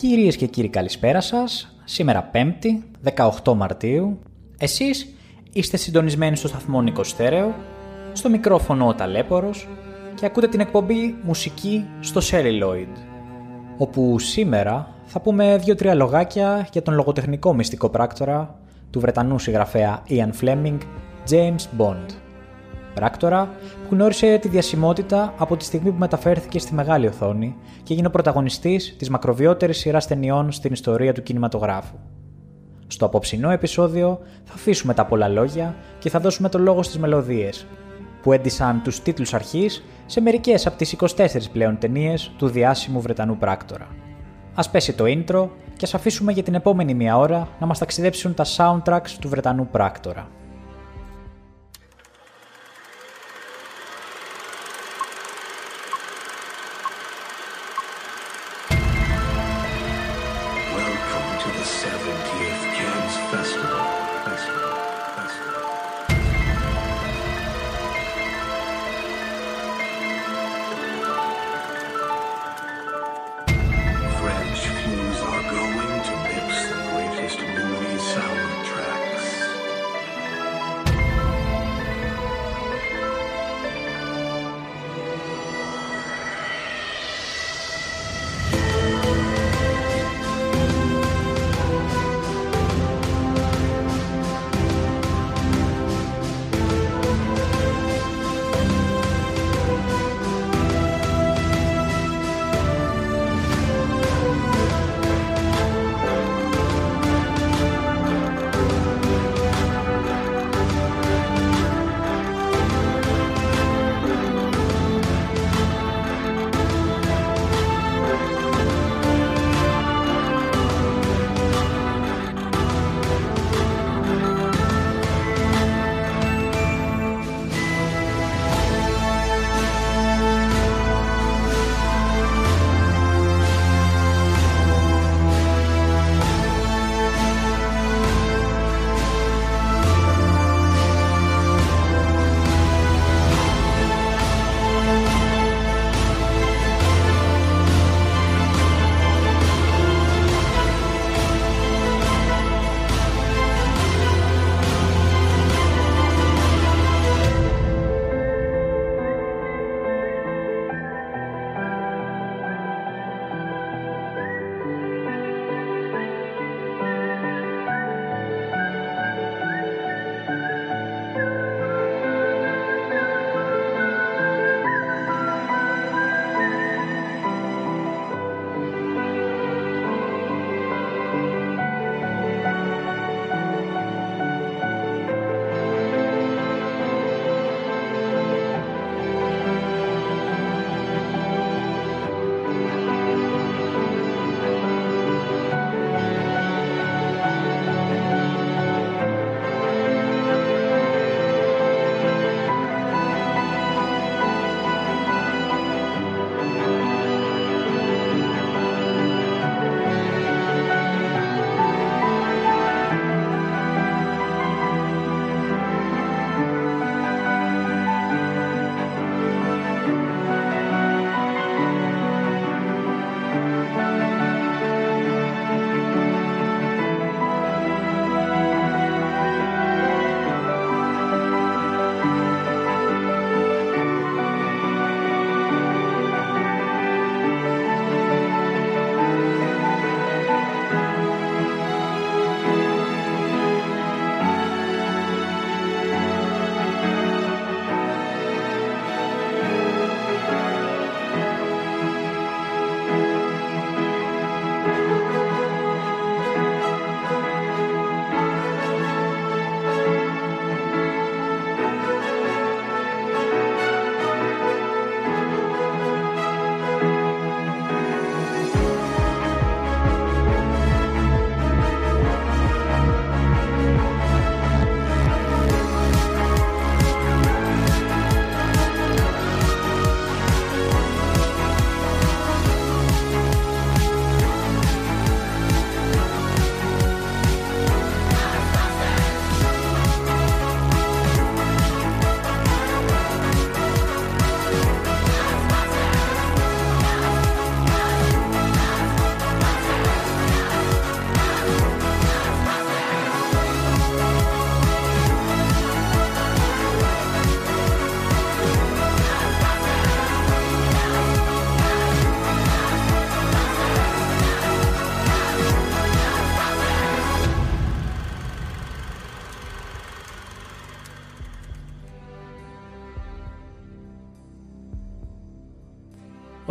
Κυρίες και κύριοι καλησπέρα σας. Σήμερα 5η, 18 Μαρτίου. Εσείς είστε συντονισμένοι στο σταθμό Νίκο Στέρεο, στο μικρόφωνο ο Ταλέπορος και ακούτε την εκπομπή Μουσική στο Celluloid, όπου σήμερα θα πούμε δύο-τρία λογάκια για τον λογοτεχνικό μυστικό πράκτορα του Βρετανού συγγραφέα Ian Fleming, James Bond. Πράκτορα που γνώρισε τη διασημότητα από τη στιγμή που μεταφέρθηκε στη μεγάλη οθόνη και έγινε ο πρωταγωνιστής της μακροβιότερης σειράς ταινιών στην ιστορία του κινηματογράφου. Στο απόψινό επεισόδιο θα αφήσουμε τα πολλά λόγια και θα δώσουμε το λόγο στις μελωδίες, που έντυσαν τους τίτλους αρχής σε μερικές από τις 24 πλέον ταινίες του διάσημου Βρετανού πράκτορα. Ας πέσει το intro και ας αφήσουμε για την επόμενη μία ώρα να μας ταξιδέψουν τα soundtracks του Βρετανού πράκτορα.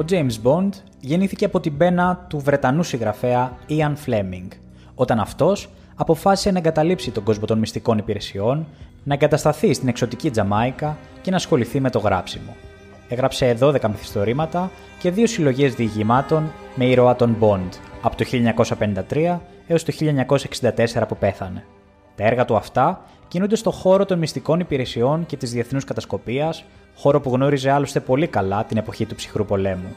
James Bond γεννήθηκε από την πένα του Βρετανού συγγραφέα Ian Fleming, όταν αυτός αποφάσισε να εγκαταλείψει τον κόσμο των μυστικών υπηρεσιών, να εγκατασταθεί στην εξωτική Τζαμάικα και να ασχοληθεί με το γράψιμο. Έγραψε 12 μυθιστορήματα και δύο συλλογές διηγημάτων με ήρωα τον Bond από το 1953 έως το 1964 που πέθανε. Τα έργα του αυτά κινούνται στο χώρο των μυστικών υπηρεσιών και της διεθνούς κατασκοπίας, χώρο που γνώριζε άλλωστε πολύ καλά την εποχή του ψυχρού πολέμου.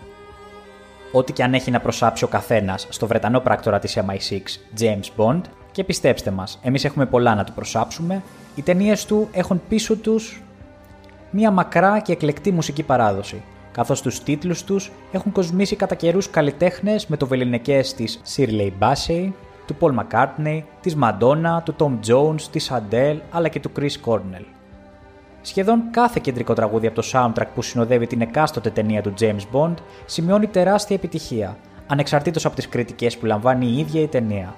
Ό,τι και αν έχει να προσάψει ο καθένας στο Βρετανό πράκτορα της MI6, James Bond, και πιστέψτε μας, εμείς έχουμε πολλά να του προσάψουμε, οι ταινίες του έχουν πίσω τους μία μακρά και εκλεκτή μουσική παράδοση, καθώς τους τίτλους τους έχουν κοσμήσει κατά καιρούς καλλιτέχνες με το βεληνικές της Shirley Bassey, του Paul McCartney, της Madonna, του Tom Jones, της Adele αλλά και του Chris Cornell. Σχεδόν κάθε κεντρικό τραγούδι από το soundtrack που συνοδεύει την εκάστοτε ταινία του James Bond σημειώνει τεράστια επιτυχία, ανεξαρτήτως από τις κριτικές που λαμβάνει η ίδια η ταινία.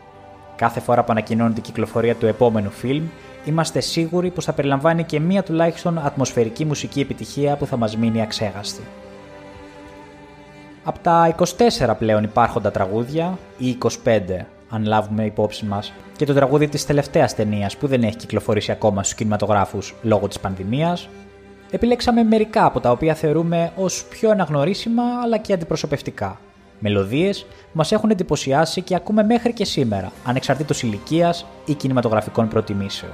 Κάθε φορά που ανακοινώνεται η κυκλοφορία του επόμενου φιλμ, είμαστε σίγουροι πως θα περιλαμβάνει και μία τουλάχιστον ατμοσφαιρική μουσική επιτυχία που θα μας μείνει αξέγαστη. Από τα 24 πλέον υπάρχοντα τραγούδια, ή 25 αν λάβουμε υπόψη μας, και το τραγούδι της τελευταίας ταινίας που δεν έχει κυκλοφορήσει ακόμα στους κινηματογράφους λόγω της πανδημίας, επιλέξαμε μερικά από τα οποία θεωρούμε ως πιο αναγνωρίσιμα αλλά και αντιπροσωπευτικά. Μελωδίες που μας έχουν εντυπωσιάσει και ακούμε μέχρι και σήμερα, ανεξαρτήτως ηλικίας ή κινηματογραφικών προτιμήσεων.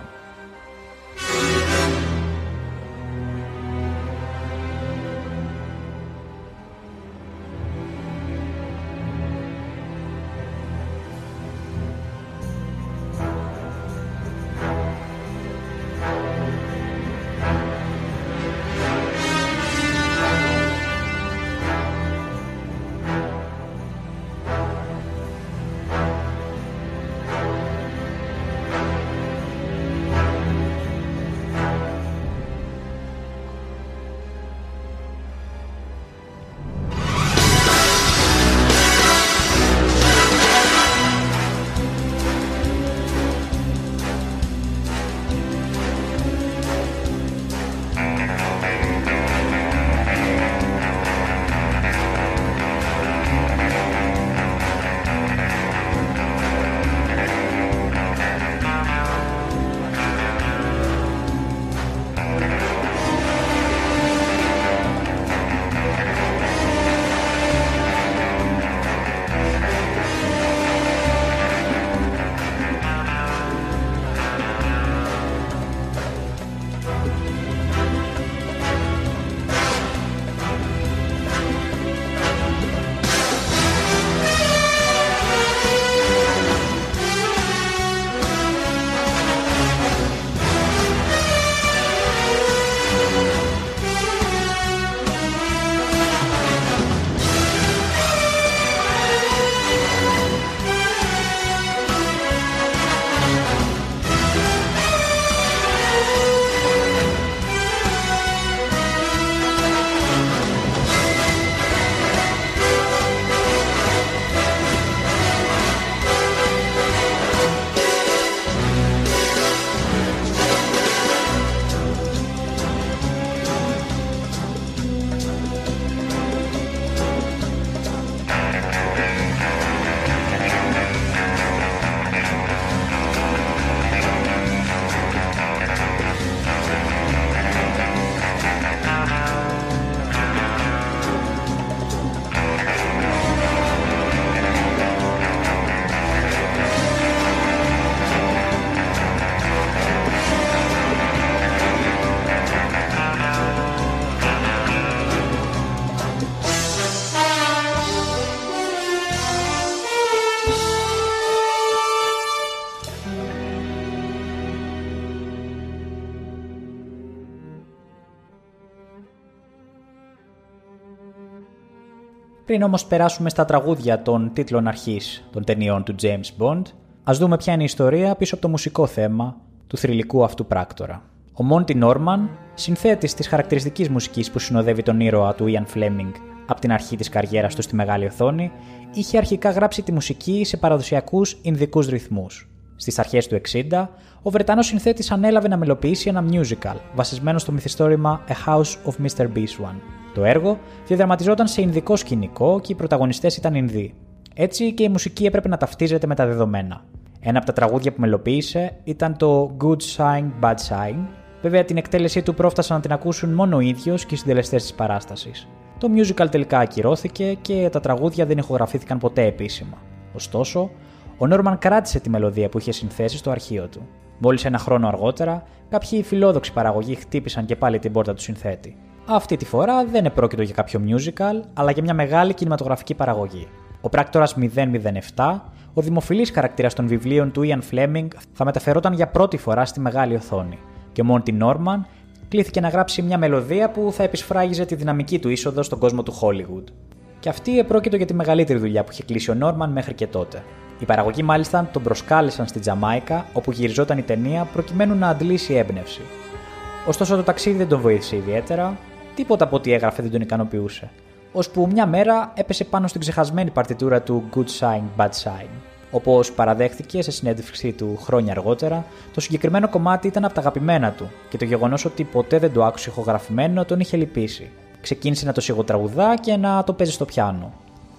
Πριν όμως περάσουμε στα τραγούδια των τίτλων αρχής των ταινιών του James Bond, ας δούμε ποια είναι η ιστορία πίσω από το μουσικό θέμα του θρηλυκού αυτού πράκτορα. Ο Μόντι Νόρμαν, συνθέτης της χαρακτηριστικής μουσικής που συνοδεύει τον ήρωα του Ian Fleming από την αρχή της καριέρας του στη μεγάλη οθόνη, είχε αρχικά γράψει τη μουσική σε παραδοσιακούς Ινδικούς ρυθμούς. Στις αρχές του 60, ο Βρετανός συνθέτης ανέλαβε να μελοποιήσει ένα musical βασισμένο στο μυθιστόρημα A House of Mr. Biswan, Το έργο διαδραματιζόταν σε Ινδικό σκηνικό και οι πρωταγωνιστές ήταν Ινδοί. Έτσι και η μουσική έπρεπε να ταυτίζεται με τα δεδομένα. Ένα από τα τραγούδια που μελοποίησε ήταν το Good Sign, Bad Sign. Βέβαια την εκτέλεσή του πρόφτασαν να την ακούσουν μόνο ο ίδιο και οι συντελεστές της παράστασης. Το musical τελικά ακυρώθηκε και τα τραγούδια δεν ηχογραφήθηκαν ποτέ επίσημα. Ωστόσο, ο Νόρμαν κράτησε τη μελωδία που είχε συνθέσει στο αρχείο του. Μόλις ένα χρόνο αργότερα, κάποιοι φιλόδοξοι παραγωγοί χτύπησαν και πάλι την πόρτα του συνθέτη. Αυτή τη φορά δεν επρόκειτο για κάποιο musical, αλλά για μια μεγάλη κινηματογραφική παραγωγή. Ο πράκτορας 007, ο δημοφιλής χαρακτήρας των βιβλίων του Ian Fleming, θα μεταφερόταν για πρώτη φορά στη μεγάλη οθόνη. Και ο Μόντι Νόρμαν κλήθηκε να γράψει μια μελωδία που θα επισφράγιζε τη δυναμική του είσοδο στον κόσμο του Hollywood. Και αυτή επρόκειτο για τη μεγαλύτερη δουλειά που είχε κλείσει ο Νόρμαν μέχρι και τότε. Οι παραγωγοί μάλιστα τον προσκάλεσαν στη Τζαμάικα, όπου γυριζόταν η ταινία, προκειμένου να αντλήσει έμπνευση. Ωστόσο το ταξίδι δεν τον βοήθησε ιδιαίτερα, τίποτα από ό,τι έγραφε δεν τον ικανοποιούσε. Ώσπου μια μέρα έπεσε πάνω στην ξεχασμένη παρτιτούρα του Good Sign, Bad Sign. Όπως παραδέχτηκε σε συνέντευξή του χρόνια αργότερα, το συγκεκριμένο κομμάτι ήταν από τα αγαπημένα του και το γεγονός ότι ποτέ δεν το άκουσε ηχογραφημένο τον είχε λυπήσει. Ξεκίνησε να το σιγοτραγουδά και να το παίζει στο πιάνο.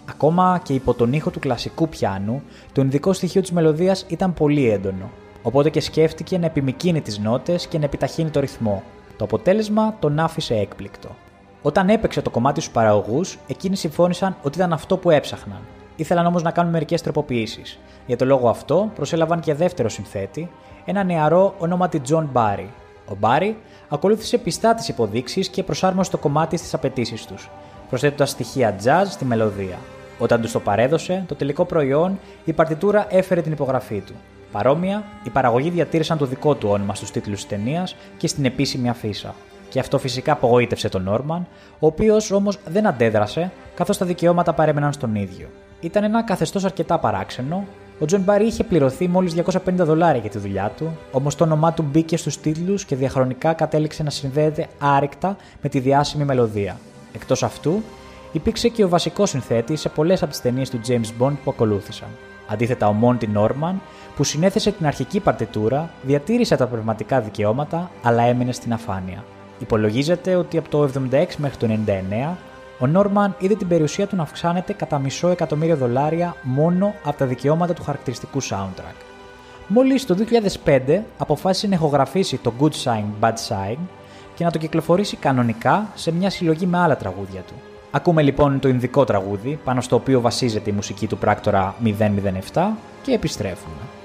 Ακόμα και υπό τον ήχο του κλασικού πιάνου, το ειδικό στοιχείο της μελωδίας ήταν πολύ έντονο. Οπότε και σκέφτηκε να επιμηκύνει τις νότες και να επιταχύνει το ρυθμό. Το αποτέλεσμα τον άφησε έκπληκτο. Όταν έπαιξε το κομμάτι στους παραγωγούς, εκείνοι συμφώνησαν ότι ήταν αυτό που έψαχναν. Ήθελαν όμως να κάνουν μερικές τροποποιήσεις. Για το λόγο αυτό, προσέλαβαν και δεύτερο συνθέτη, ένα νεαρό ονόματι John Barry. Ο Barry ακολούθησε πιστά τις υποδείξεις και προσάρμοσε το κομμάτι στις απαιτήσεις τους, προσθέτοντας στοιχεία jazz στη μελωδία. Όταν τους το παρέδωσε, το τελικό προϊόν, η παρτιτούρα έφερε την υπογραφή του. Παρόμοια, οι παραγωγοί διατήρησαν το δικό του όνομα στους τίτλους της ταινίας και στην επίσημη αφίσα. Και αυτό φυσικά απογοήτευσε τον Νόρμαν, ο οποίος όμως δεν αντέδρασε, καθώς τα δικαιώματα παρέμεναν στον ίδιο. Ήταν ένα καθεστώς αρκετά παράξενο. Ο Τζον Μπάρι είχε πληρωθεί μόλις 250 δολάρια για τη δουλειά του, όμως το όνομά του μπήκε στους τίτλους και διαχρονικά κατέληξε να συνδέεται άρρηκτα με τη διάσημη μελωδία. Εκτός αυτού, υπήρξε και ο βασικός συνθέτης σε πολλές από τις ταινίες του James Bond που ακολούθησαν. Αντίθετα, ο Μόντι Νόρμαν, που συνέθεσε την αρχική παρτιτούρα, διατήρησε τα πνευματικά δικαιώματα, αλλά έμεινε στην αφάνεια. Υπολογίζεται ότι από το 76 μέχρι το 99 ο Νόρμαν είδε την περιουσία του να αυξάνεται κατά μισό εκατομμύριο δολάρια μόνο από τα δικαιώματα του χαρακτηριστικού soundtrack. Μόλις το 2005 αποφάσισε να ηχογραφήσει το Good Sign, Bad Sign και να το κυκλοφορήσει κανονικά σε μια συλλογή με άλλα τραγούδια του. Ακούμε λοιπόν το Ινδικό τραγούδι, πάνω στο οποίο βασίζεται η μουσική του πράκτορα 007 και επιστρέφουμε.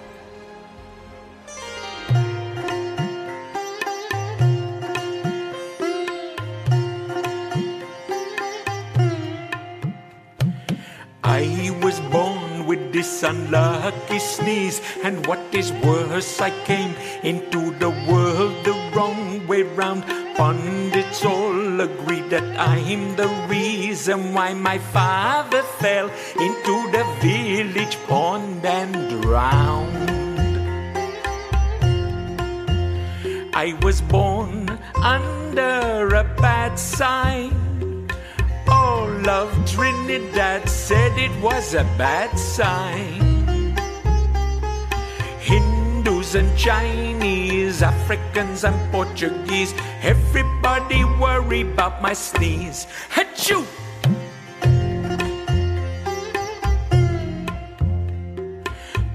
Unlucky sneeze, and what is worse, I came into the world the wrong way round. Pundits all agree that I'm the reason why my father fell into the village pond and drowned. I was born under a bad sign. All of Trinidad said it was a bad sign. Hindus and Chinese, Africans and Portuguese, everybody worry about my sneeze. Achoo!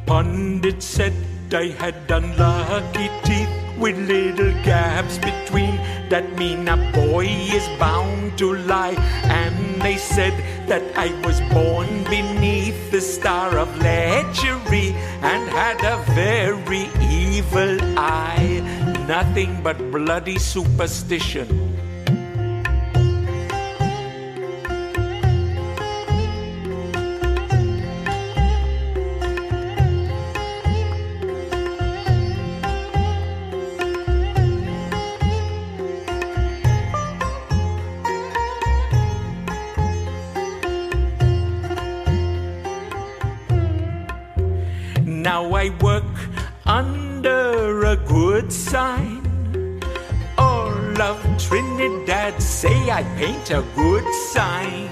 Pundit said I had unlucky teeth with little gaps between. That mean a boy is bound to lie. And they said that I was born beneath the star of lechery and had a very evil eye. Nothing but bloody superstition. Now I work under a good sign. All of Trinidad say I paint a good sign.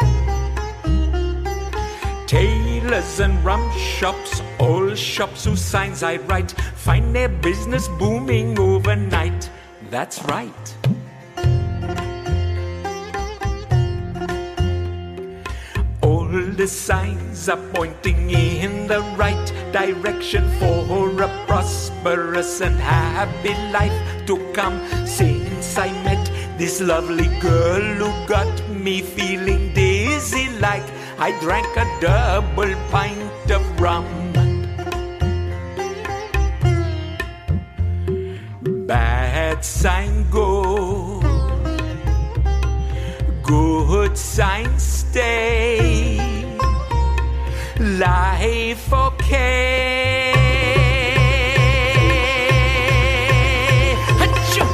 Tailors and rum shops, all shops whose signs I write, find their business booming overnight. That's right. The signs are pointing in the right direction for a prosperous and happy life to come. Since I met this lovely girl who got me feeling dizzy like I drank a double pint of rum. Bad sign go, good sign stay. Life okay. Achoo!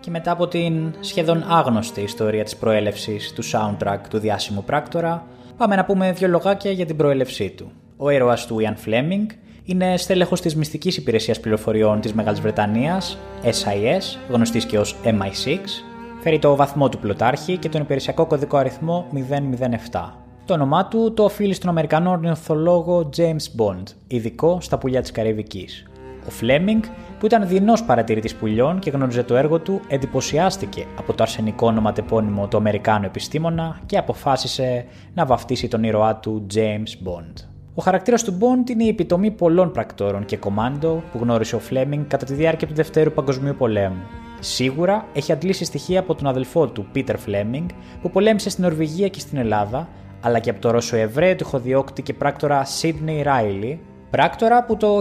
Και μετά από την σχεδόν άγνωστη ιστορία της προέλευσης του soundtrack του διάσημου πράκτορα, πάμε να πούμε δύο λογάκια για την προέλευσή του. Ο ήρωας του Ian Fleming είναι στέλεχος της μυστικής υπηρεσίας πληροφοριών της Μεγάλης Βρετανίας, SIS, γνωστής και ως MI6, φέρει το βαθμό του πλωτάρχη και τον υπηρεσιακό κωδικό αριθμό 007. Το όνομά του το οφείλει στον Αμερικανό ορνηθολόγο James Bond, ειδικό στα πουλιά της Καραϊβικής. Ο Φλέμινγκ, που ήταν δεινός παρατηρητής πουλιών και γνώριζε το έργο του, εντυπωσιάστηκε από το αρσενικό ονοματεπώνυμο του Αμερικάνου επιστήμονα και αποφάσισε να βαφτίσει τον ήρωά του James Bond. Ο χαρακτήρας του Bond είναι η επιτομή πολλών πρακτόρων και κομάντο που γνώρισε ο Φλέμινγκ κατά τη διάρκεια του Δευτέρου Παγκοσμίου Πολέμου. Σίγουρα έχει αντλήσει στοιχεία από τον αδελφό του, Πίτερ Φλέμινγκ, που πολέμησε στην Νορβηγία και στην Ελλάδα, αλλά και από το Ρωσοεβραίο τυχοδιώκτη και πράκτορα Σίδνεϊ Ράιλι, πράκτορα που το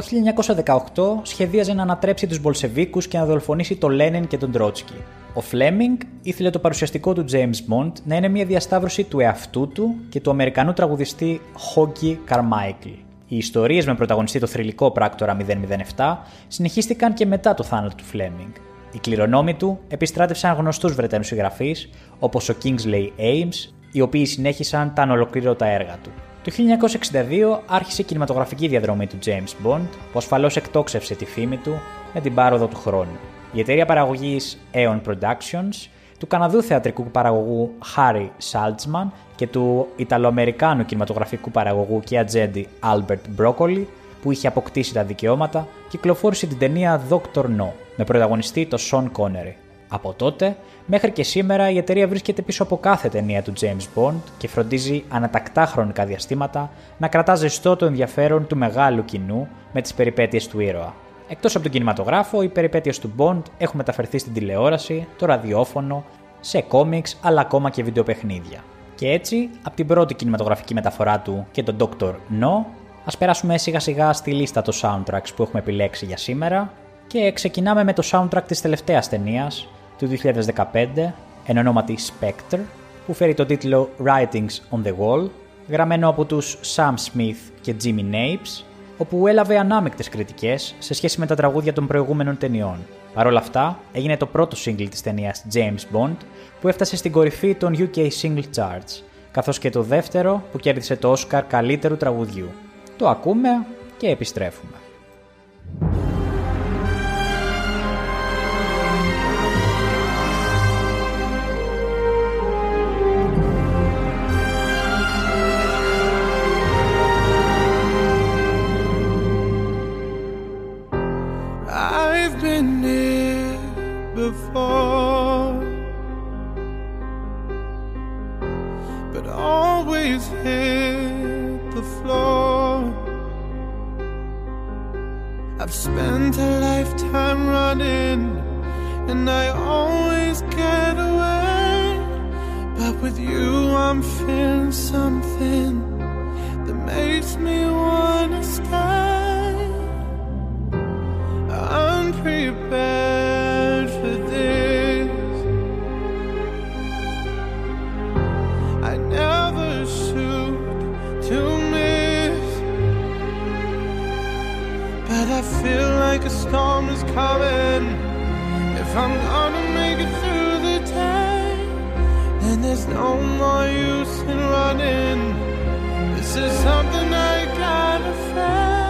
1918 σχεδίαζε να ανατρέψει τους Μπολσεβίκους και να δολοφονήσει τον Λένιν και τον Τρότσκι. Ο Φλέμινγκ ήθελε το παρουσιαστικό του James Bond να είναι μια διασταύρωση του εαυτού του και του Αμερικανού τραγουδιστή Hoggy Carmichael. Οι ιστορίες με πρωταγωνιστή το θρηλυκό πράκτορα 007 συνεχίστηκαν και μετά το θάνατο του Φλέμινγκ. Οι κληρονόμοι του επιστράτευσαν γνωστούς Βρετανούς συγγραφείς όπως ο Kingsley Ames, οι οποίοι συνέχισαν τα ανολοκλήρωτα έργα του. Το 1962 άρχισε η κινηματογραφική διαδρομή του James Bond, που ασφαλώς εκτόξευσε τη φήμη του με την πάροδο του χρόνου. Η εταιρεία παραγωγής Aeon Productions, του Καναδού θεατρικού παραγωγού Harry Saltzman και του Ιταλοαμερικάνου κινηματογραφικού παραγωγού και ατζέντη Albert Broccoli, που είχε αποκτήσει τα δικαιώματα, κυκλοφόρησε την ταινία Dr. No, με πρωταγωνιστή το Sean Connery. Από τότε, μέχρι και σήμερα η εταιρεία βρίσκεται πίσω από κάθε ταινία του James Bond και φροντίζει ανατακτά χρονικά διαστήματα να κρατά ζεστό το ενδιαφέρον του μεγάλου κοινού με τις περιπέτειες του ήρωα. Εκτός από τον κινηματογράφο, οι περιπέτειες του Bond έχουν μεταφερθεί στην τηλεόραση, το ραδιόφωνο, σε κόμιξ αλλά ακόμα και βιντεοπαιχνίδια. Και έτσι, από την πρώτη κινηματογραφική μεταφορά του και τον Dr. No, ας περάσουμε σιγά σιγά στη λίστα των soundtracks που έχουμε επιλέξει για σήμερα και ξεκινάμε με το soundtrack της τελευταίας ταινίας του 2015, εν ονόματι Spectre, που φέρει τον τίτλο Writings on the Wall, γραμμένο από τους Sam Smith και Jimmy Napes, όπου έλαβε ανάμεκτες κριτικές σε σχέση με τα τραγούδια των προηγούμενων ταινιών. Παρ' όλα αυτά, έγινε το πρώτο single της ταινίας James Bond, που έφτασε στην κορυφή των UK Single Charts, καθώς και το δεύτερο που κέρδισε το Oscar καλύτερου τραγουδιού. Το ακούμε και επιστρέφουμε. Hit the floor. I've spent a lifetime running, and I always get away. But with you, I'm feeling something that makes me wanna stay unprepared I feel like a storm is coming. If I'm gonna make it through the day, then there's no more use in running. This is something I gotta face.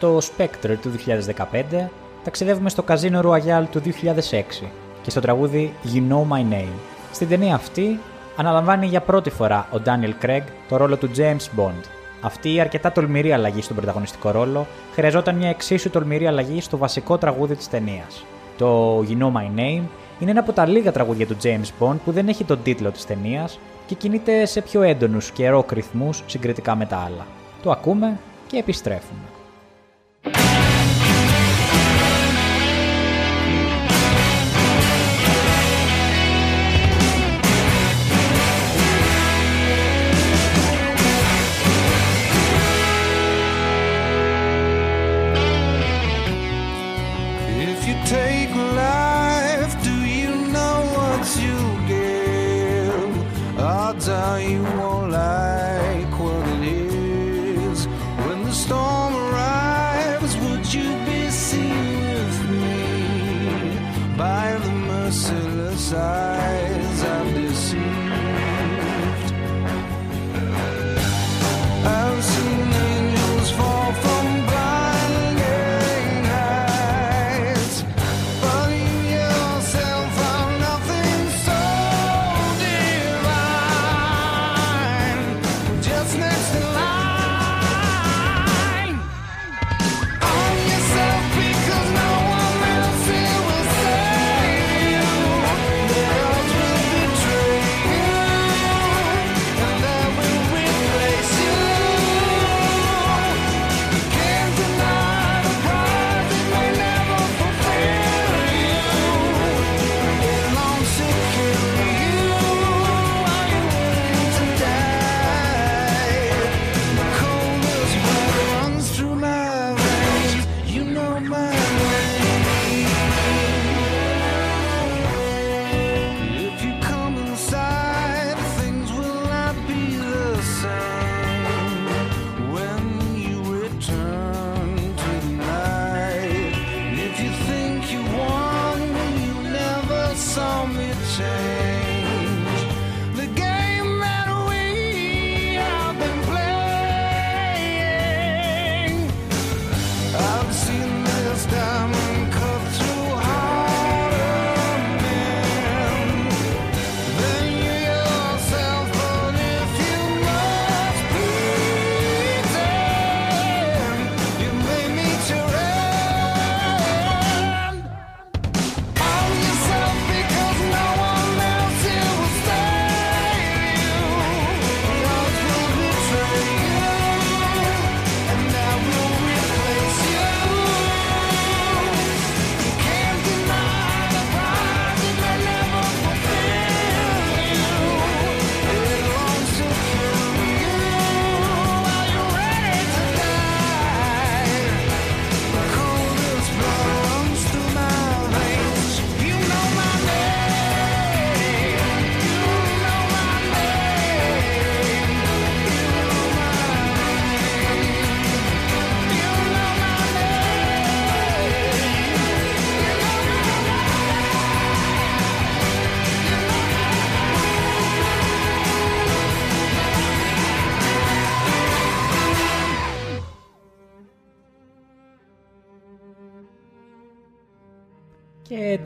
από το Spectre του 2015, ταξιδεύουμε στο καζίνο Royal του 2006 και στο τραγούδι You Know My Name. Στην ταινία αυτή αναλαμβάνει για πρώτη φορά ο Daniel Craig το ρόλο του James Bond. Αυτή η αρκετά τολμηρή αλλαγή στον πρωταγωνιστικό ρόλο χρειαζόταν μια εξίσου τολμηρή αλλαγή στο βασικό τραγούδι της ταινίας. Το You Know My Name είναι ένα από τα λίγα τραγούδια του James Bond που δεν έχει τον τίτλο της ταινίας και κινείται σε πιο έντονους και ροκ ρυθμούς συγκριτικά με τα άλλα. Το ακούμε και επιστρέφουμε. call me change.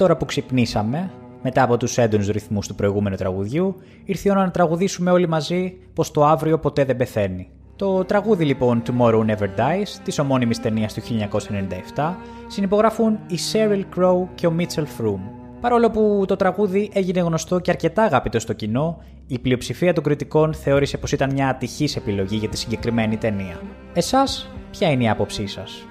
Τώρα που ξυπνήσαμε, μετά από τους έντονους ρυθμούς του προηγούμενου τραγουδιού, ήρθε η ώρα να τραγουδήσουμε όλοι μαζί πως το αύριο ποτέ δεν πεθαίνει. Το τραγούδι λοιπόν Tomorrow Never Dies της ομώνυμης ταινίας του 1997 συνυπογράφουν η Sheryl Crow και ο Mitchell Froome. Παρόλο που το τραγούδι έγινε γνωστό και αρκετά αγαπητό στο κοινό, η πλειοψηφία των κριτικών θεώρησε πως ήταν μια ατυχής επιλογή για τη συγκεκριμένη ταινία. Εσάς, ποια είναι η άποψή σας;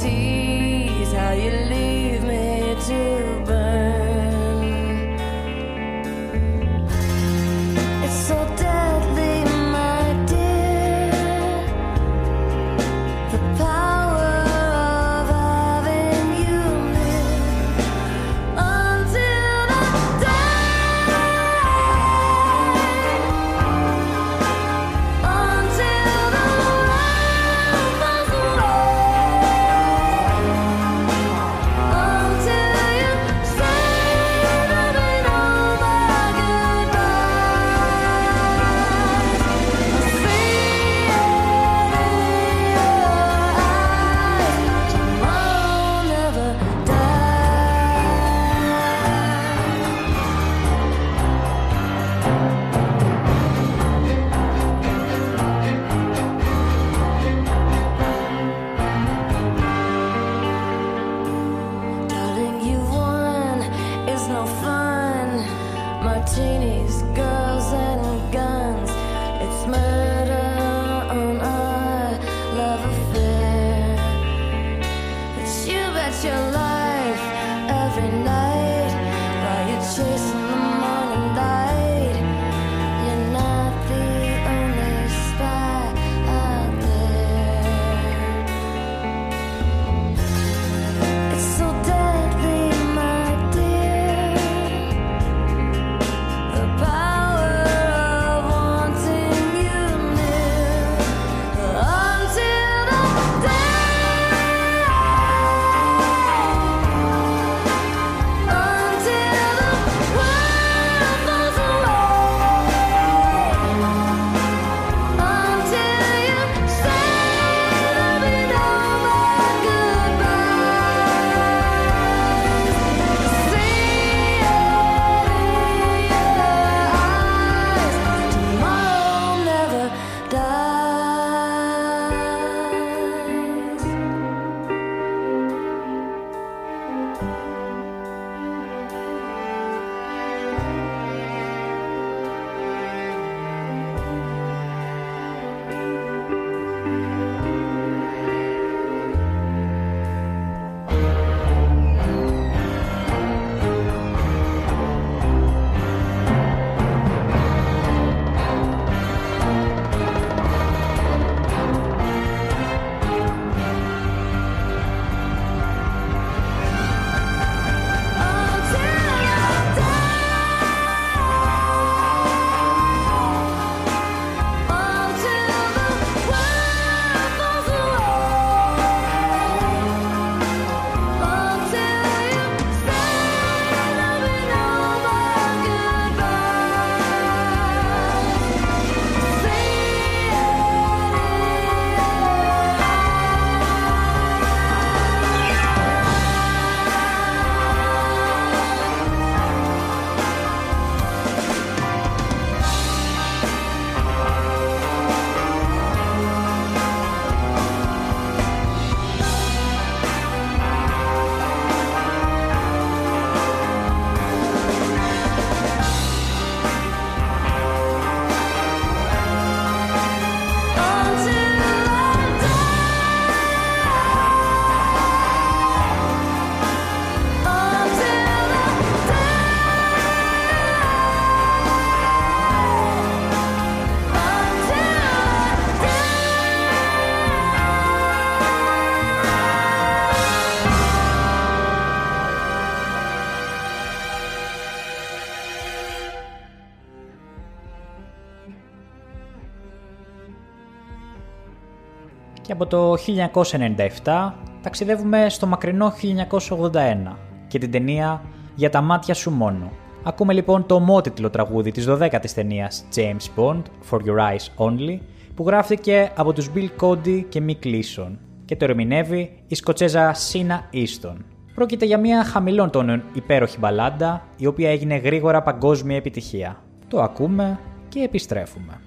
Tease, how you leave me to από το 1997 ταξιδεύουμε στο μακρινό 1981 και την ταινία «Για τα μάτια σου μόνο». Ακούμε λοιπόν το ομότιτλο τραγούδι της 12ης ταινίας James Bond, For Your Eyes Only, που γράφτηκε από τους Bill Cody και Mick Leeson και το ερμηνεύει η Σκοτσέζα Σίνα Easton. Πρόκειται για μια χαμηλών τόνων υπέροχη μπαλάντα, η οποία έγινε γρήγορα παγκόσμια επιτυχία. Το ακούμε και επιστρέφουμε.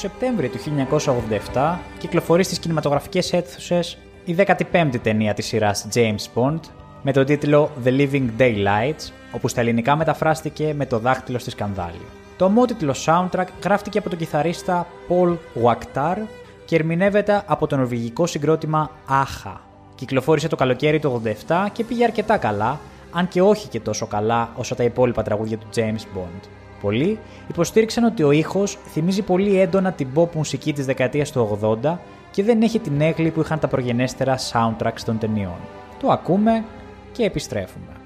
Σεπτέμβριο του 1987 κυκλοφορεί στις κινηματογραφικές αίθουσες η 15η ταινία της σειράς James Bond με τον τίτλο The Living Daylights, όπου στα ελληνικά μεταφράστηκε με το δάχτυλο στη σκανδάλη. Το ομότιτλο soundtrack γράφτηκε από τον κιθαρίστα Paul Wakhtar και ερμηνεύεται από το νορβηγικό συγκρότημα AHA. Κυκλοφόρησε το καλοκαίρι του 87 και πήγε αρκετά καλά, αν και όχι και τόσο καλά όσο τα υπόλοιπα τραγούδια του James Bond. Πολλοί υποστήριξαν ότι ο ήχος θυμίζει πολύ έντονα την pop μουσική της δεκαετίας του 80 και δεν έχει την έγκλη που είχαν τα προγενέστερα soundtracks των ταινιών. Το ακούμε και επιστρέφουμε.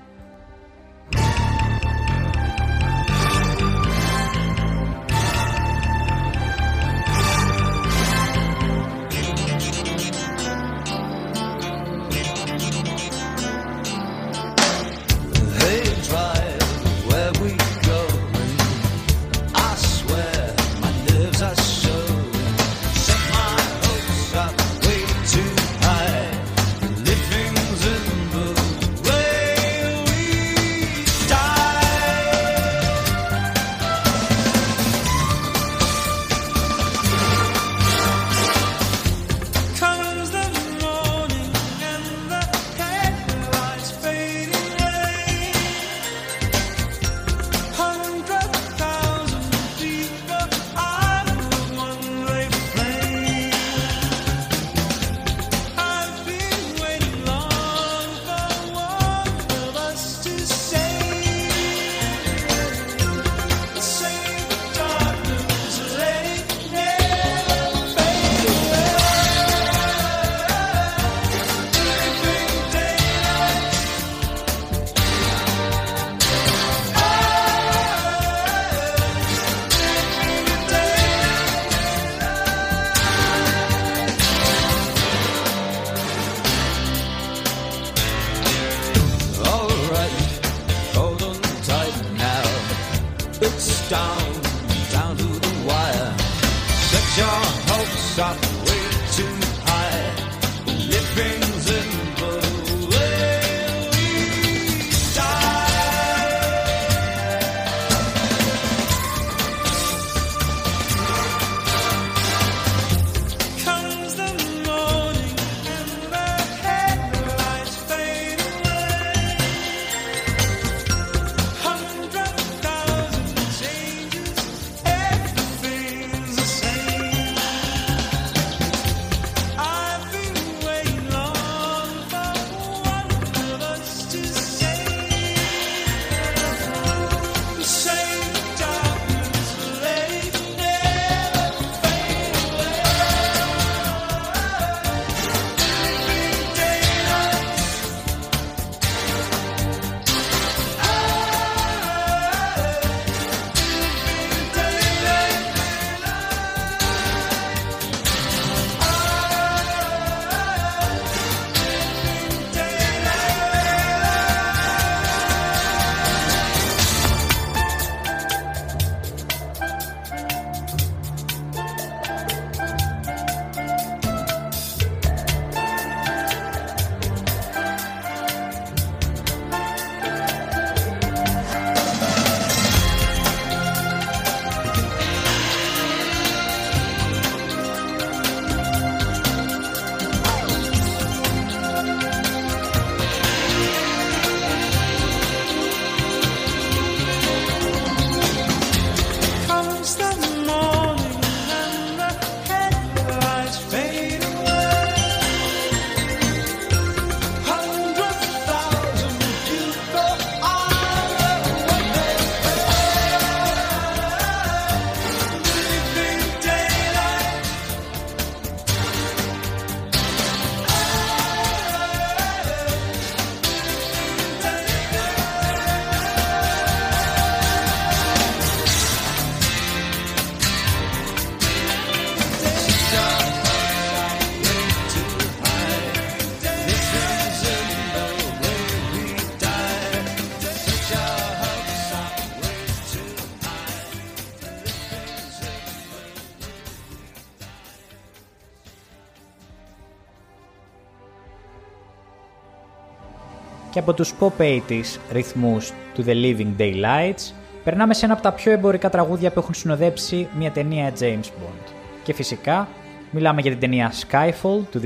Από τους pop 80s ρυθμούς του The Living Daylights περνάμε σε ένα από τα πιο εμπορικά τραγούδια που έχουν συνοδέψει μια ταινία James Bond. Και φυσικά μιλάμε για την ταινία Skyfall του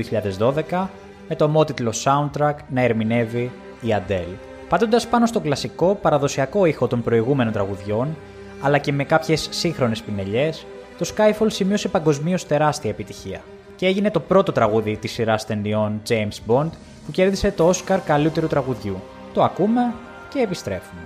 2012 με το ομότιτλο soundtrack να ερμηνεύει η Adele. Πατώντας πάνω στο κλασικό παραδοσιακό ήχο των προηγούμενων τραγουδιών αλλά και με κάποιες σύγχρονες πινελιές, το Skyfall σημείωσε παγκοσμίως τεράστια επιτυχία και έγινε το πρώτο τραγούδι της σειράς ταινιών James Bond που κέρδισε το Oscar καλύτερου τραγουδιού. Το ακούμε και επιστρέφουμε.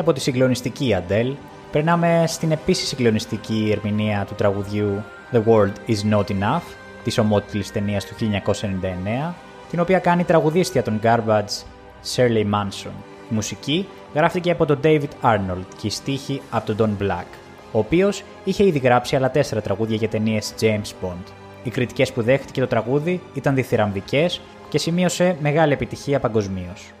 από τη συγκλονιστική Αντέλ, περνάμε στην επίσης συγκλονιστική ερμηνεία του τραγουδιού The World Is Not Enough της ομότιτλης ταινίας του 1999, την οποία κάνει τραγουδίστρια των Garbage Shirley Manson. Η μουσική γράφτηκε από τον David Arnold και η στίχη από τον Don Black, ο οποίος είχε ήδη γράψει άλλα τέσσερα τραγούδια για ταινίες James Bond. Οι κριτικές που δέχτηκε το τραγούδι ήταν διθυραμβικές και σημείωσε μεγάλη επιτυχία παγκοσμίως.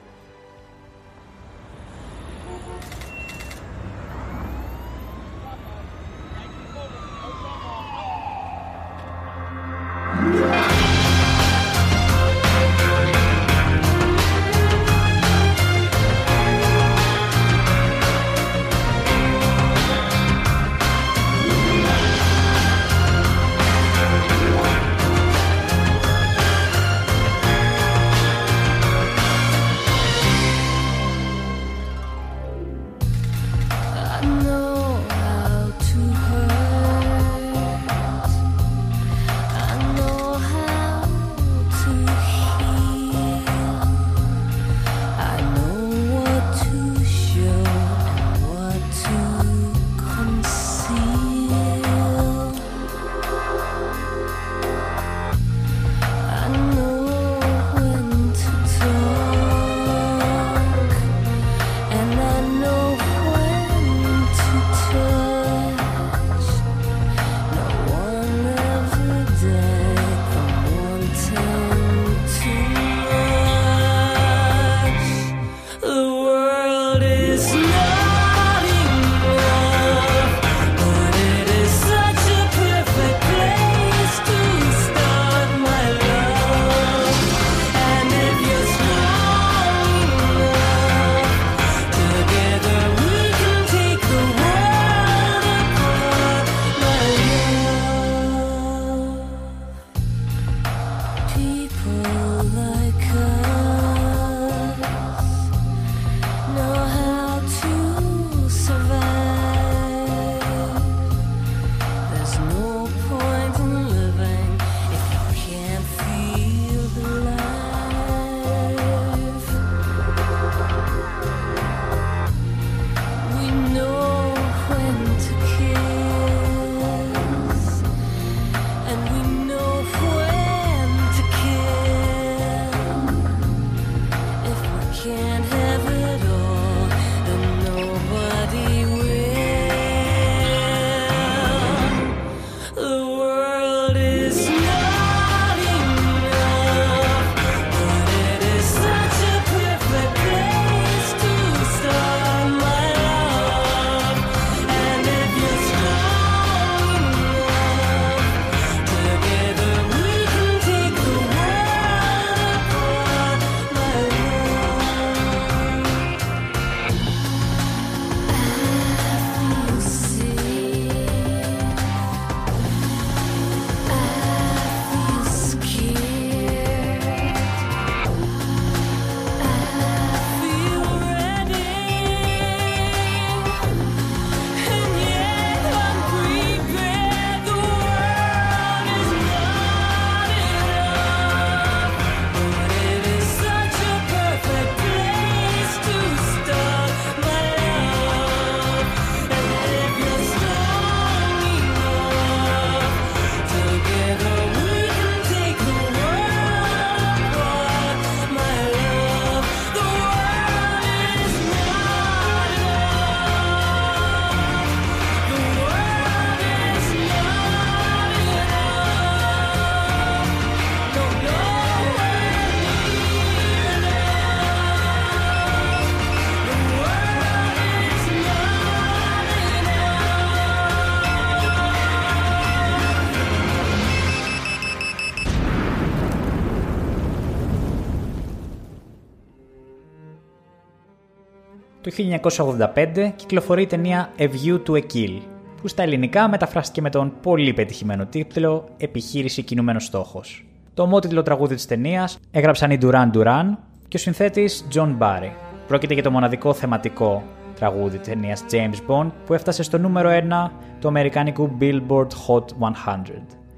1985 κυκλοφορεί η ταινία A View to a Kill, που στα ελληνικά μεταφράστηκε με τον πολύ πετυχημένο τίτλο Επιχείρηση κινούμενος στόχος. Το ομότιτλο τραγούδι της ταινίας έγραψαν οι Duran Duran και ο συνθέτης John Barry. Πρόκειται για το μοναδικό θεματικό τραγούδι της ταινίας James Bond που έφτασε στο νούμερο 1 του αμερικάνικου Billboard Hot 100.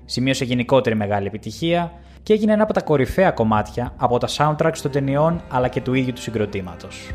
Σημείωσε γενικότερη μεγάλη επιτυχία και έγινε ένα από τα κορυφαία κομμάτια από τα soundtracks των ταινιών αλλά και του ίδιου του συγκροτήματος.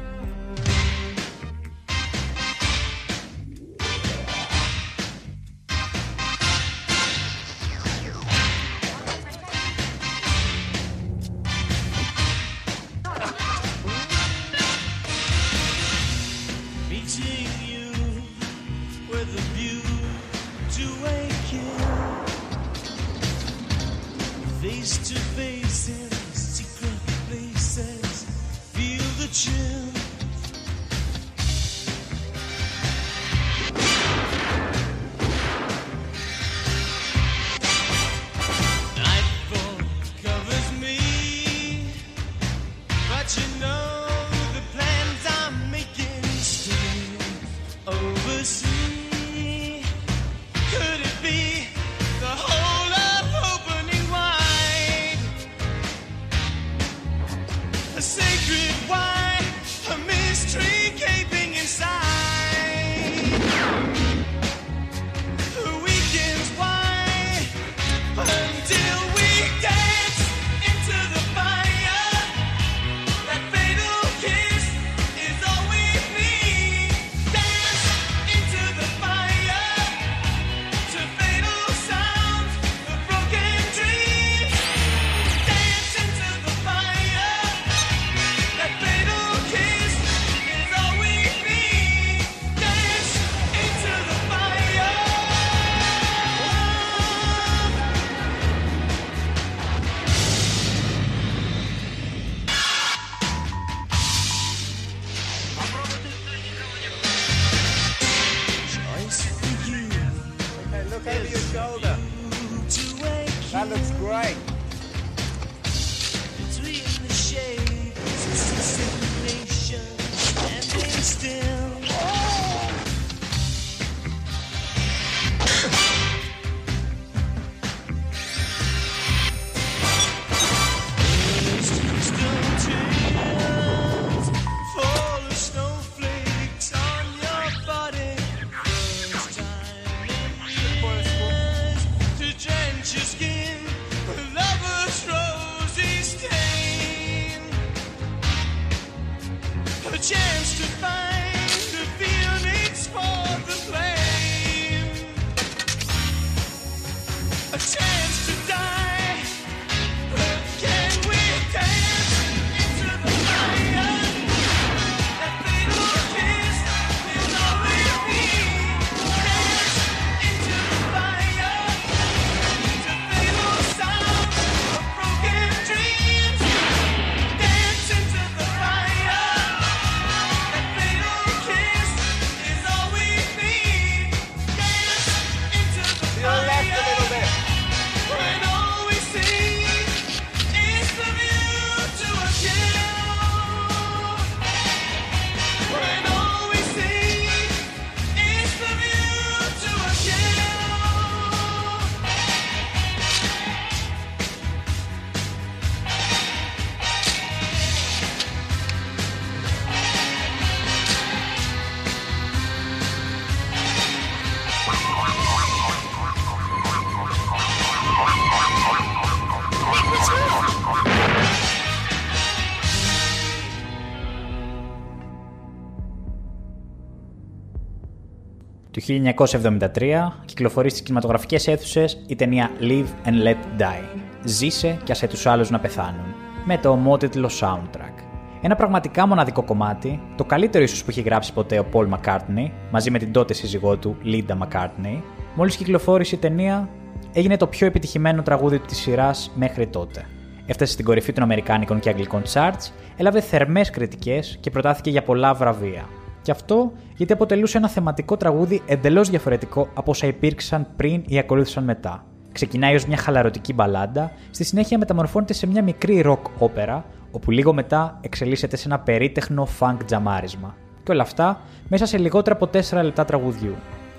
1973 κυκλοφορεί στις κινηματογραφικές αίθουσες η ταινία Live and Let Die. Ζήσε και άσε τους άλλους να πεθάνουν. Με το ομότιτλο soundtrack. Ένα πραγματικά μοναδικό κομμάτι, το καλύτερο ίσως που έχει γράψει ποτέ ο Paul McCartney, μαζί με την τότε σύζυγό του Linda McCartney, μόλις κυκλοφόρησε η ταινία, έγινε το πιο επιτυχημένο τραγούδι της σειράς μέχρι τότε. Έφτασε στην κορυφή των Αμερικάνικων και Αγγλικών charts, έλαβε θερμές κριτικές και προτάθηκε για πολλά βραβεία. Και αυτό γιατί αποτελούσε ένα θεματικό τραγούδι εντελώς διαφορετικό από όσα υπήρξαν πριν ή ακολούθησαν μετά. Ξεκινάει ως μια χαλαρωτική μπαλάντα, στη συνέχεια μεταμορφώνεται σε μια μικρή ροκ όπερα, όπου λίγο μετά εξελίσσεται σε ένα περίτεχνο funk τζαμάρισμα. Και όλα αυτά μέσα σε λιγότερα από 4 λεπτά τραγουδιού.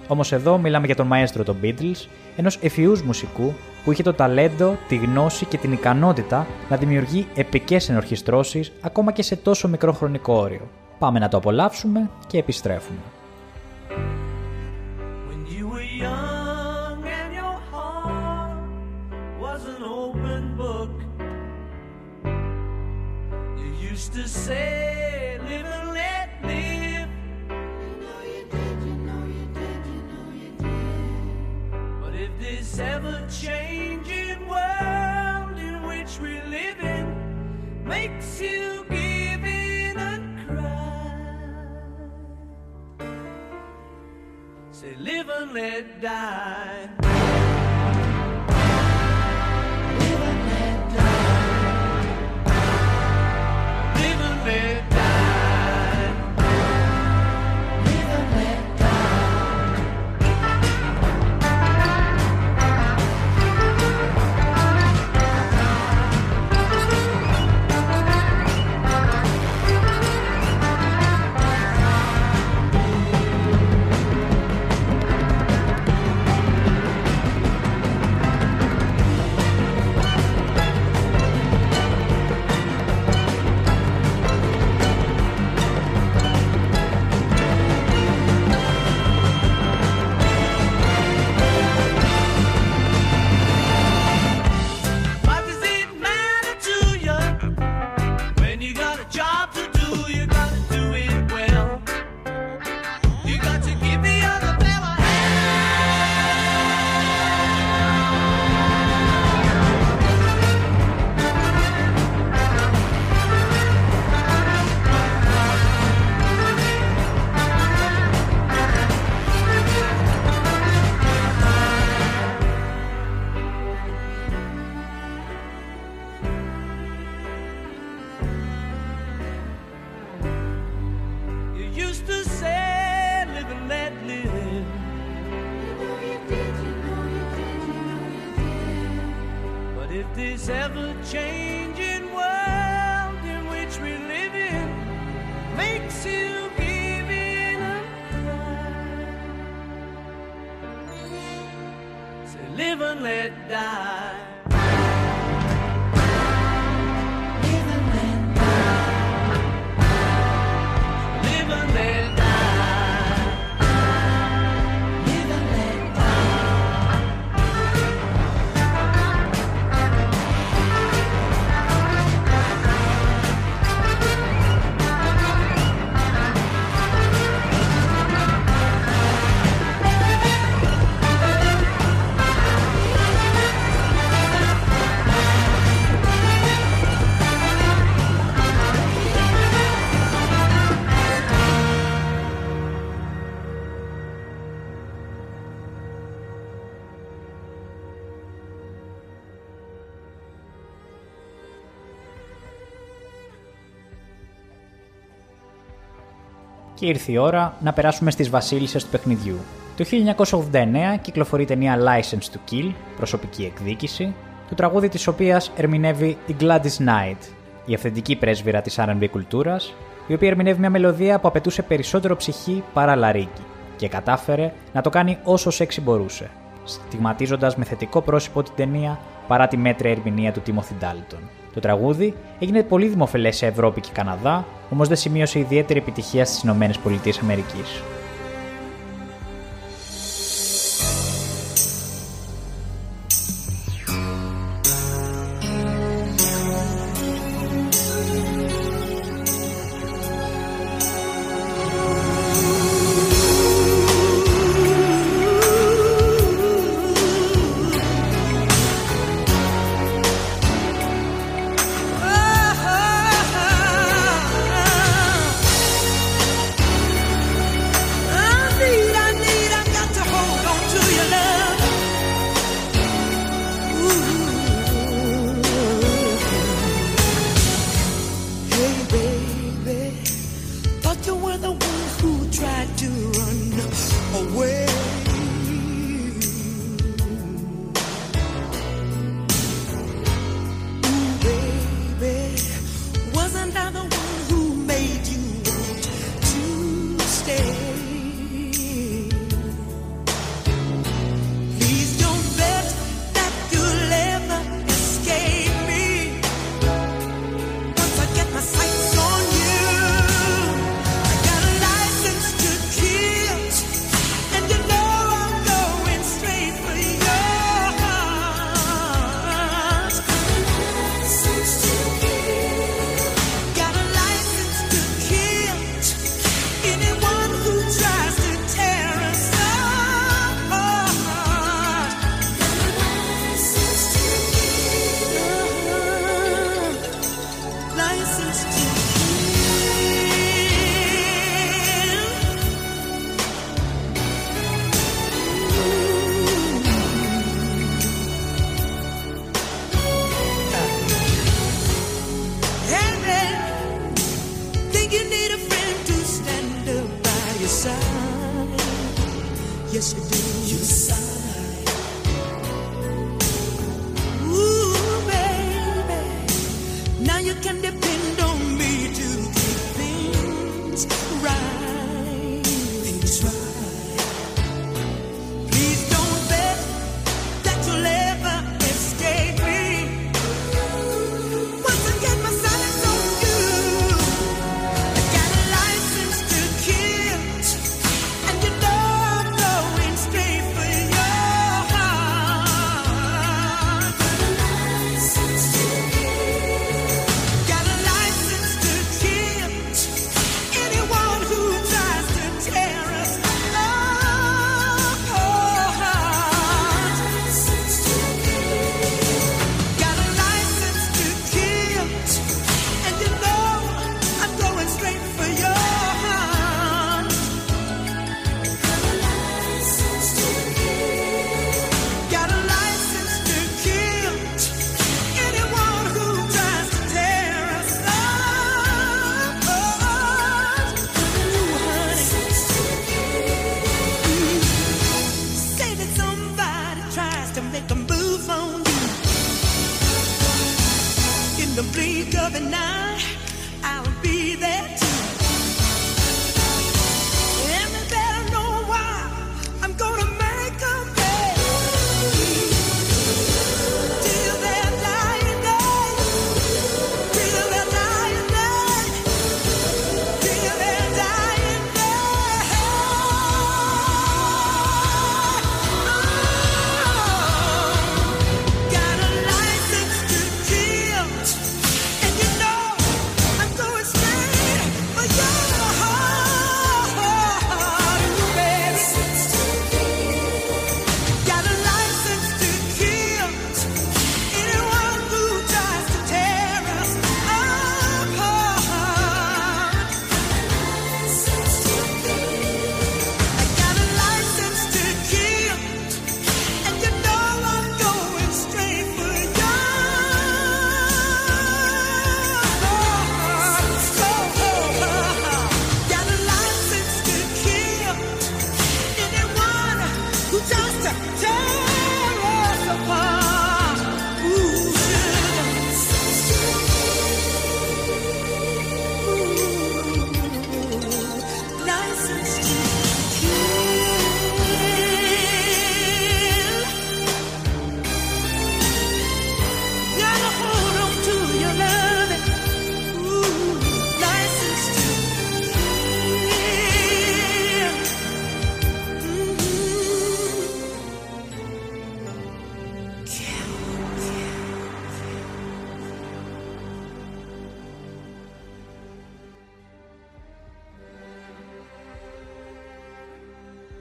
Όμως εδώ μιλάμε για τον μαέστρο των Beatles, ενός ευφυού μουσικού που είχε το ταλέντο, τη γνώση και την ικανότητα να δημιουργεί επικές ενορχιστρώσεις ακόμα και σε τόσο μικρό χρονικό όριο. Πάμε να το απολαύσουμε και επιστρέφουμε. When you were young and your heart was an open book, you used to say, live and let live. You know you did, you know you did, you know you did. But if this ever changing world in which we live in makes you give say live and let die. Live and let die. Live and let die. Και ήρθε η ώρα να περάσουμε στις βασίλισσες του παιχνιδιού. Το 1989 κυκλοφορεί η ταινία License to Kill, προσωπική εκδίκηση, το τραγούδι της οποίας ερμηνεύει η Gladys Knight, η αυθεντική πρέσβυρα της R&B κουλτούρας, η οποία ερμηνεύει μια μελωδία που απαιτούσε περισσότερο ψυχή παρά λαρίκι και κατάφερε να το κάνει όσο σεξι μπορούσε, στιγματίζοντας με θετικό πρόσωπο την ταινία παρά τη μέτρια ερμηνεία του Timothy Dalton. Το τραγούδι έγινε πολύ δημοφιλές σε Ευρώπη και Καναδά, όμως δεν σημείωσε ιδιαίτερη επιτυχία στις Ηνωμένες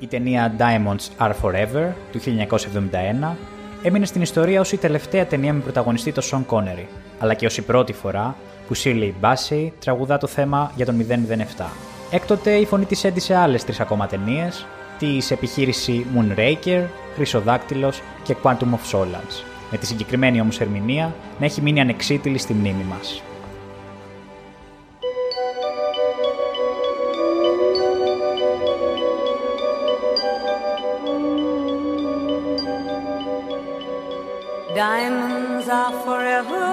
Η ταινία Diamonds Are Forever του 1971 έμεινε στην ιστορία ως η τελευταία ταινία με πρωταγωνιστή τον Σον Κόνερι, αλλά και ως η πρώτη φορά που Shirley Bassey τραγουδά το θέμα για τον 007. Έκτοτε η φωνή της έντυσε άλλες τρεις ακόμα ταινίες, της επιχείρηση Moonraker, Χρυσοδάκτυλος και Quantum of Solace, με τη συγκεκριμένη όμως ερμηνεία να έχει μείνει ανεξίτηλη στη μνήμη μας. Diamonds are forever.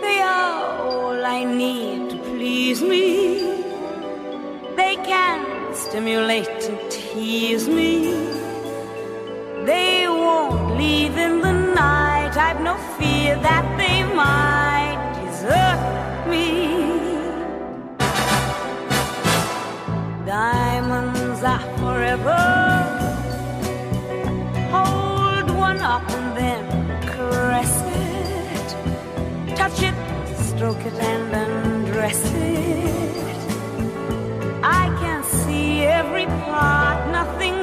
They are all I need to please me. They can stimulate and tease me. They won't leave in the night. I've no fear that they might desert me. Diamonds are forever up and then caress it. Touch it, stroke it, and undress it. I can see every part, nothing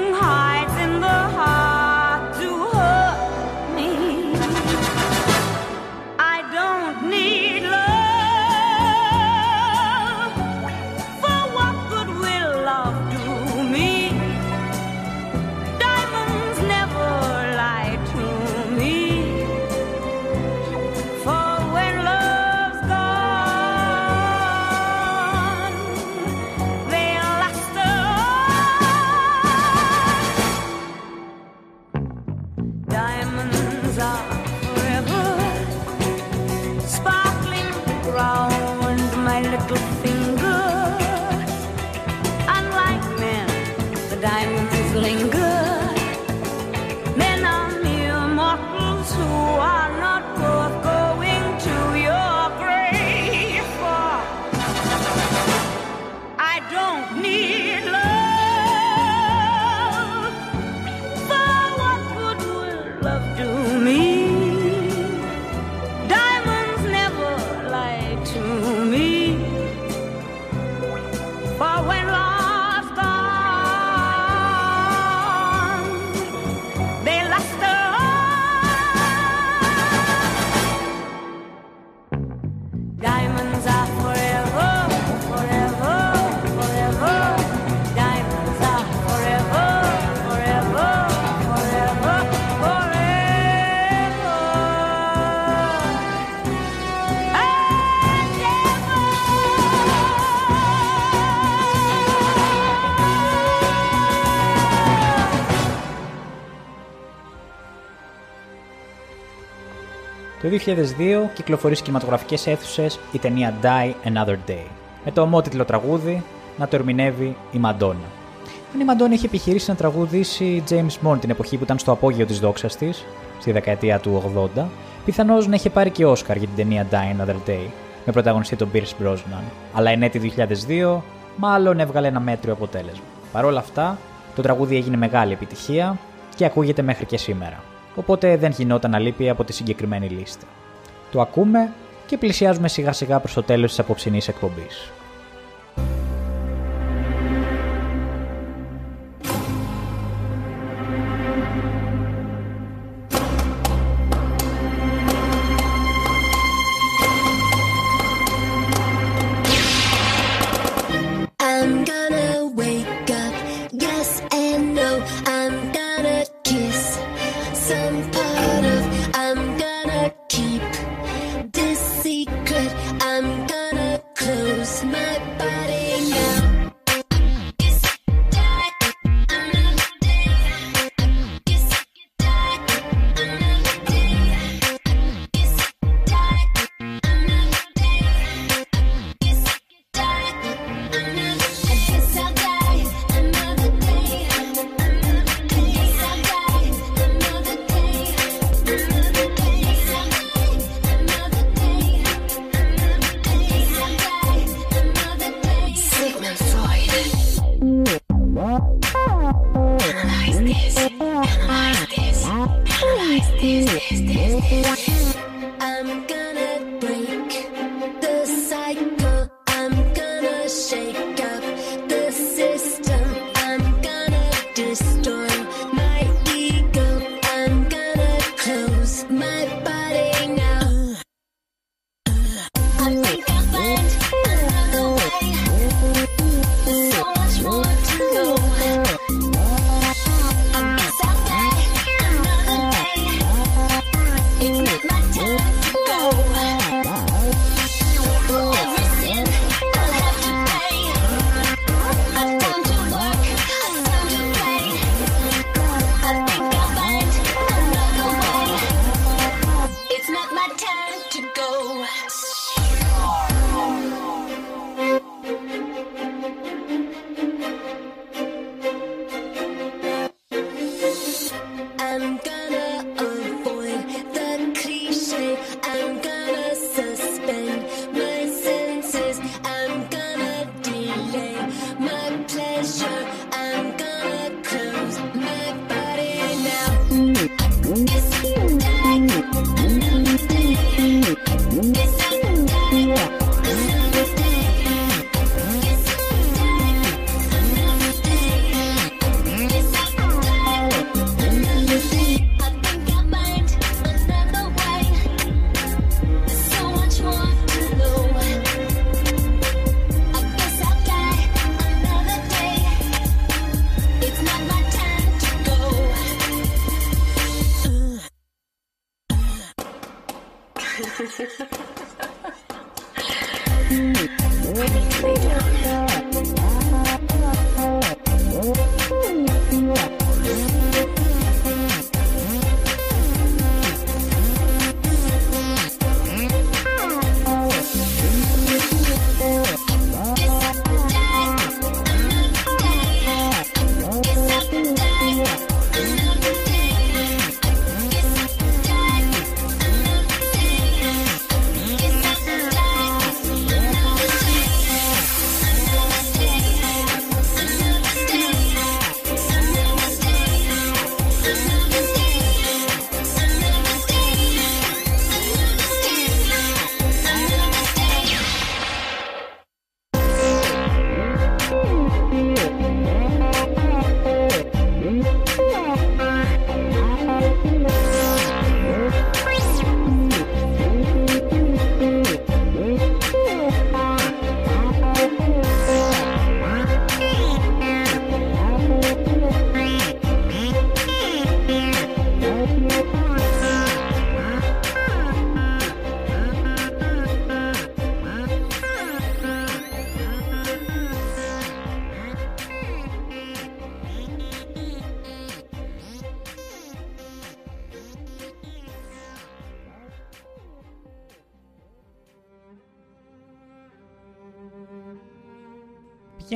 Το 2002 κυκλοφορείς στις κινηματογραφικές αίθουσες η ταινία Die Another Day, με το ομότιτλο τραγούδι να το ερμηνεύει η Μαντόνα. Αν η Μαντόνα είχε επιχειρήσει να τραγουδήσει James Bond την εποχή που ήταν στο απόγειο της δόξας της, στη δεκαετία του 80, πιθανώς να είχε πάρει και Όσκαρ για την ταινία Die Another Day, με πρωταγωνιστή τον Pierce Brosnan. Αλλά εν έτη 2002 μάλλον έβγαλε ένα μέτριο αποτέλεσμα. Παρ' όλα αυτά, το τραγούδι έγινε μεγάλη επιτυχία και ακούγεται μέχρι και σήμερα. Οπότε δεν γινόταν να λείπει από τη συγκεκριμένη λίστα. Το ακούμε και πλησιάζουμε σιγά σιγά προς το τέλος της απόψινής εκπομπής.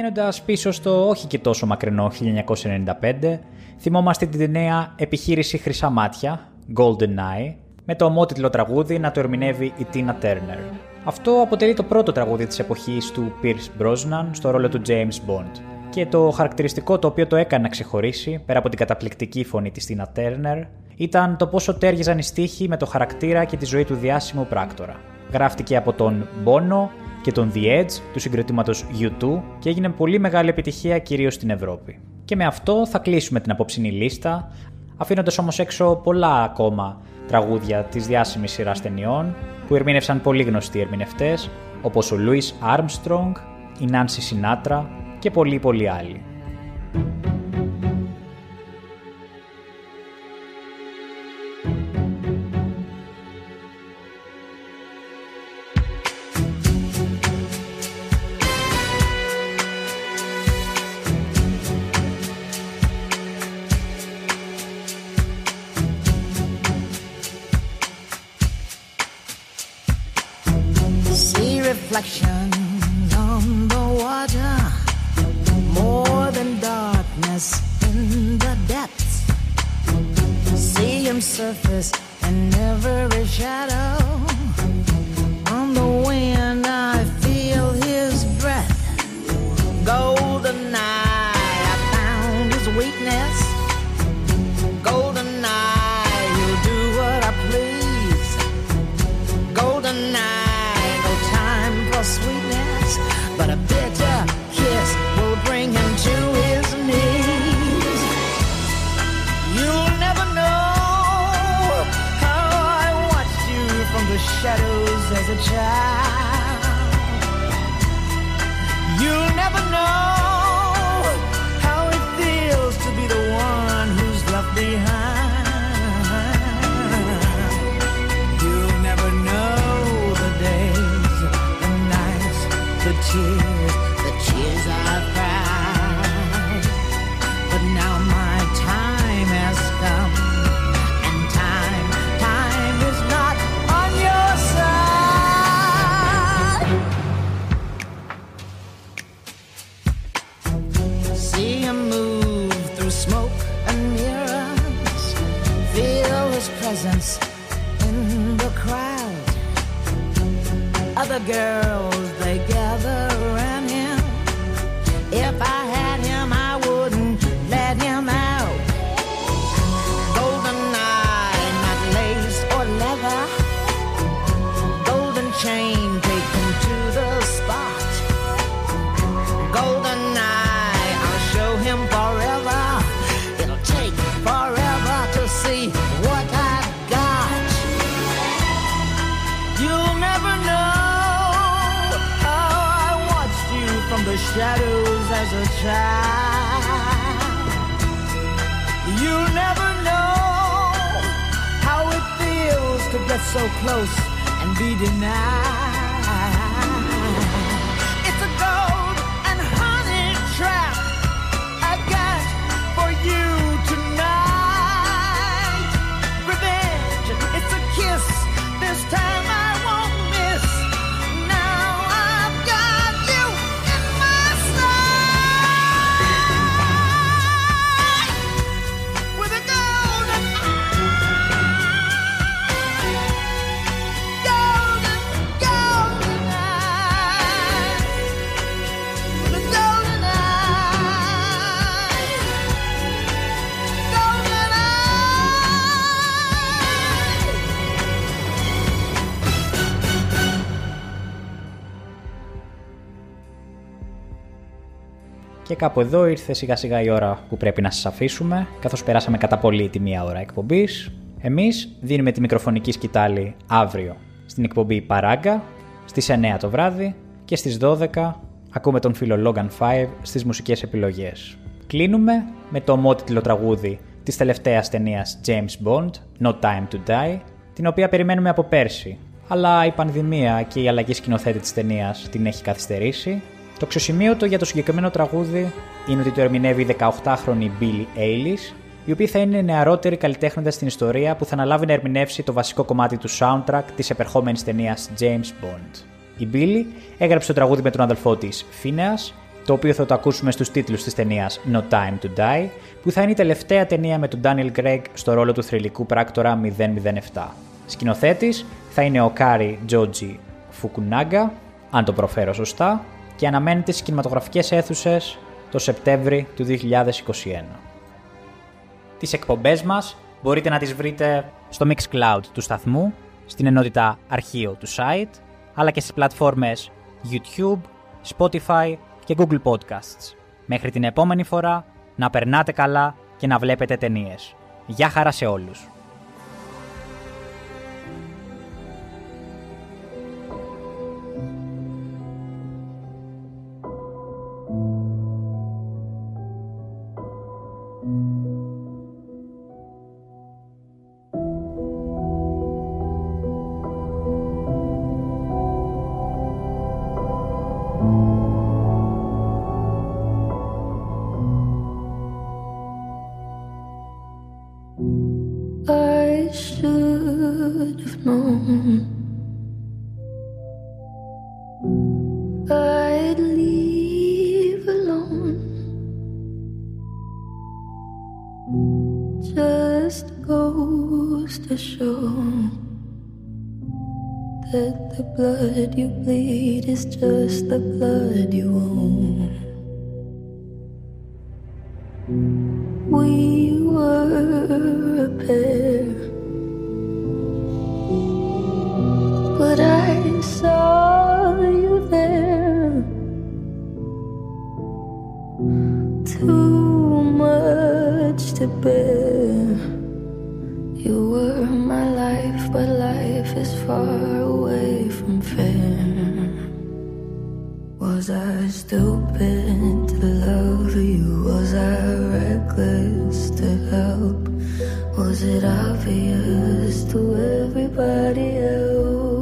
Πηγαίνοντας πίσω στο όχι και τόσο μακρινό 1995, θυμόμαστε την νέα επιχείρηση Χρυσά Μάτια, Golden Eye, με το ομότιτλο τραγούδι να το ερμηνεύει η Tina Turner. Αυτό αποτελεί το πρώτο τραγούδι της εποχής του Pierce Brosnan στο ρόλο του James Bond. Και το χαρακτηριστικό το οποίο το έκανε να ξεχωρίσει, πέρα από την καταπληκτική φωνή της Tina Turner, ήταν το πόσο τέριαζαν οι στίχοι με το χαρακτήρα και τη ζωή του διάσημου πράκτορα. Γράφτηκε από τον Bono και τον The Edge του συγκροτήματος U2 και έγινε πολύ μεγάλη επιτυχία κυρίως στην Ευρώπη. Και με αυτό θα κλείσουμε την απόψινή λίστα, αφήνοντας όμως έξω πολλά ακόμα τραγούδια της διάσημης σειράς ταινιών που ερμήνευσαν πολύ γνωστοί ερμηνευτές όπως ο Louis Armstrong, η Nancy Sinatra και πολλοί πολλοί άλλοι. Shadows as a child. You'll never know how it feels to be the one who's left behind. girl. Close and be denied. Κάπου εδώ ήρθε σιγά σιγά η ώρα που πρέπει να σας αφήσουμε, καθώς περάσαμε κατά πολύ τη μία ώρα εκπομπής. Εμείς δίνουμε τη μικροφωνική σκητάλη αύριο στην εκπομπή Παράγκα, στις 9 το βράδυ και στις 12 ακούμε τον φίλο Logan 5 στις μουσικές επιλογές. Κλείνουμε με το ομότιτλο τραγούδι της τελευταίας ταινίας James Bond, No Time to Die, την οποία περιμένουμε από πέρσι, αλλά η πανδημία και η αλλαγή σκηνοθέτη της ταινίας την έχει καθυστερήσει. Το αξιοσημείωτο για το συγκεκριμένο τραγούδι είναι ότι το ερμηνεύει η 18χρονη Billie Eilish, η οποία θα είναι η νεαρότερη καλλιτέχνιδα στην ιστορία που θα αναλάβει να ερμηνεύσει το βασικό κομμάτι του soundtrack της επερχόμενης ταινίας James Bond. Η Billie έγραψε το τραγούδι με τον αδελφό της Finneas, το οποίο θα το ακούσουμε στους τίτλους της ταινίας No Time To Die, που θα είναι η τελευταία ταινία με τον Daniel Craig στο ρόλο του θρυλικού πράκτορα 007. Σκηνοθέτης θα είναι ο Κάρι Τζότζι Φουκουνάγκα, αν το προφέρω σωστά, και αναμένεται στις κινηματογραφικές αίθουσες το Σεπτέμβρη του 2021. Τις εκπομπές μας μπορείτε να τις βρείτε στο Mixcloud του σταθμού, στην ενότητα αρχείο του site, αλλά και στις πλατφόρμες YouTube, Spotify και Google Podcasts. Μέχρι την επόμενη φορά, να περνάτε καλά και να βλέπετε ταινίες. Γεια χαρά σε όλους! you please. Was it obvious to everybody else?